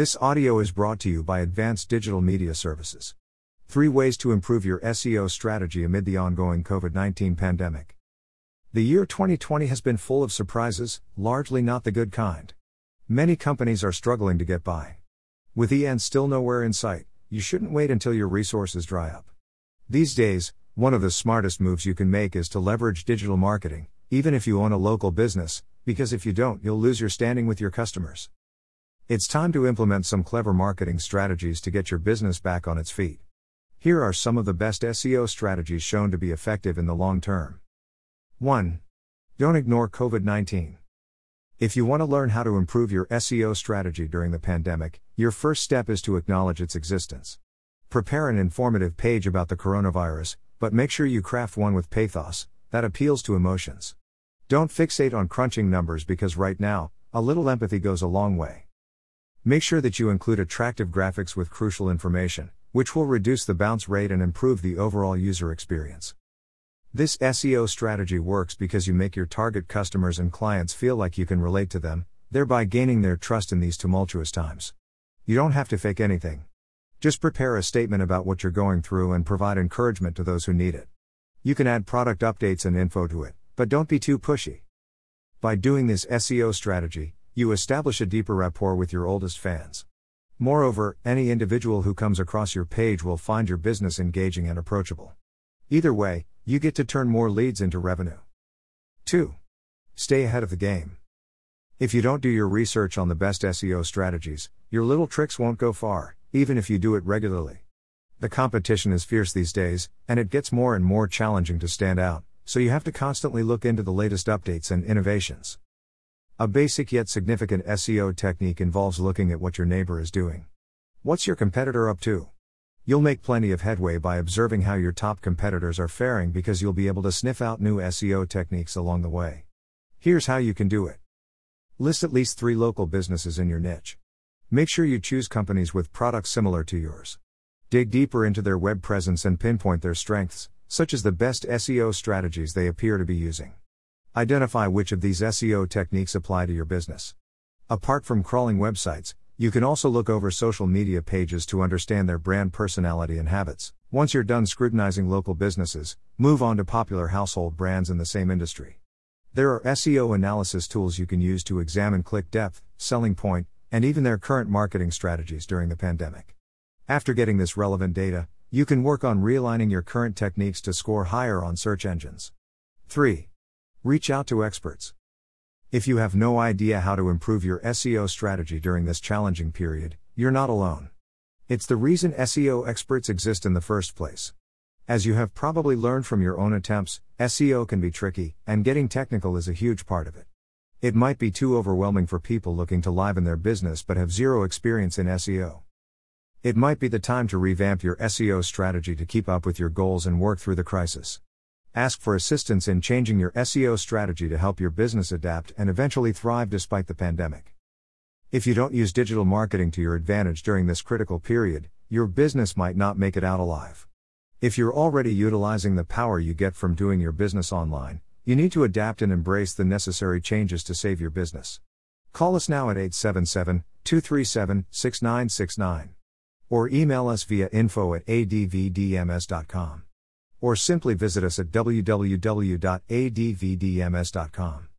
This audio is brought to you by Advanced Digital Media Services. Three ways to improve your SEO strategy amid the ongoing COVID 19 pandemic. The year 2020 has been full of surprises, largely not the good kind. Many companies are struggling to get by. With end still nowhere in sight, you shouldn't wait until your resources dry up. These days, one of the smartest moves you can make is to leverage digital marketing, even if you own a local business, because if you don't, you'll lose your standing with your customers. It's time to implement some clever marketing strategies to get your business back on its feet. Here are some of the best SEO strategies shown to be effective in the long term. 1. Don't ignore COVID 19. If you want to learn how to improve your SEO strategy during the pandemic, your first step is to acknowledge its existence. Prepare an informative page about the coronavirus, but make sure you craft one with pathos that appeals to emotions. Don't fixate on crunching numbers because right now, a little empathy goes a long way. Make sure that you include attractive graphics with crucial information, which will reduce the bounce rate and improve the overall user experience. This SEO strategy works because you make your target customers and clients feel like you can relate to them, thereby gaining their trust in these tumultuous times. You don't have to fake anything. Just prepare a statement about what you're going through and provide encouragement to those who need it. You can add product updates and info to it, but don't be too pushy. By doing this SEO strategy, you establish a deeper rapport with your oldest fans. Moreover, any individual who comes across your page will find your business engaging and approachable. Either way, you get to turn more leads into revenue. 2. Stay ahead of the game. If you don't do your research on the best SEO strategies, your little tricks won't go far, even if you do it regularly. The competition is fierce these days, and it gets more and more challenging to stand out, so you have to constantly look into the latest updates and innovations. A basic yet significant SEO technique involves looking at what your neighbor is doing. What's your competitor up to? You'll make plenty of headway by observing how your top competitors are faring because you'll be able to sniff out new SEO techniques along the way. Here's how you can do it List at least three local businesses in your niche. Make sure you choose companies with products similar to yours. Dig deeper into their web presence and pinpoint their strengths, such as the best SEO strategies they appear to be using. Identify which of these SEO techniques apply to your business. Apart from crawling websites, you can also look over social media pages to understand their brand personality and habits. Once you're done scrutinizing local businesses, move on to popular household brands in the same industry. There are SEO analysis tools you can use to examine click depth, selling point, and even their current marketing strategies during the pandemic. After getting this relevant data, you can work on realigning your current techniques to score higher on search engines. 3. Reach out to experts. If you have no idea how to improve your SEO strategy during this challenging period, you're not alone. It's the reason SEO experts exist in the first place. As you have probably learned from your own attempts, SEO can be tricky, and getting technical is a huge part of it. It might be too overwhelming for people looking to liven their business but have zero experience in SEO. It might be the time to revamp your SEO strategy to keep up with your goals and work through the crisis. Ask for assistance in changing your SEO strategy to help your business adapt and eventually thrive despite the pandemic. If you don't use digital marketing to your advantage during this critical period, your business might not make it out alive. If you're already utilizing the power you get from doing your business online, you need to adapt and embrace the necessary changes to save your business. Call us now at 877 237 6969. Or email us via info at advdms.com or simply visit us at www.advdms.com.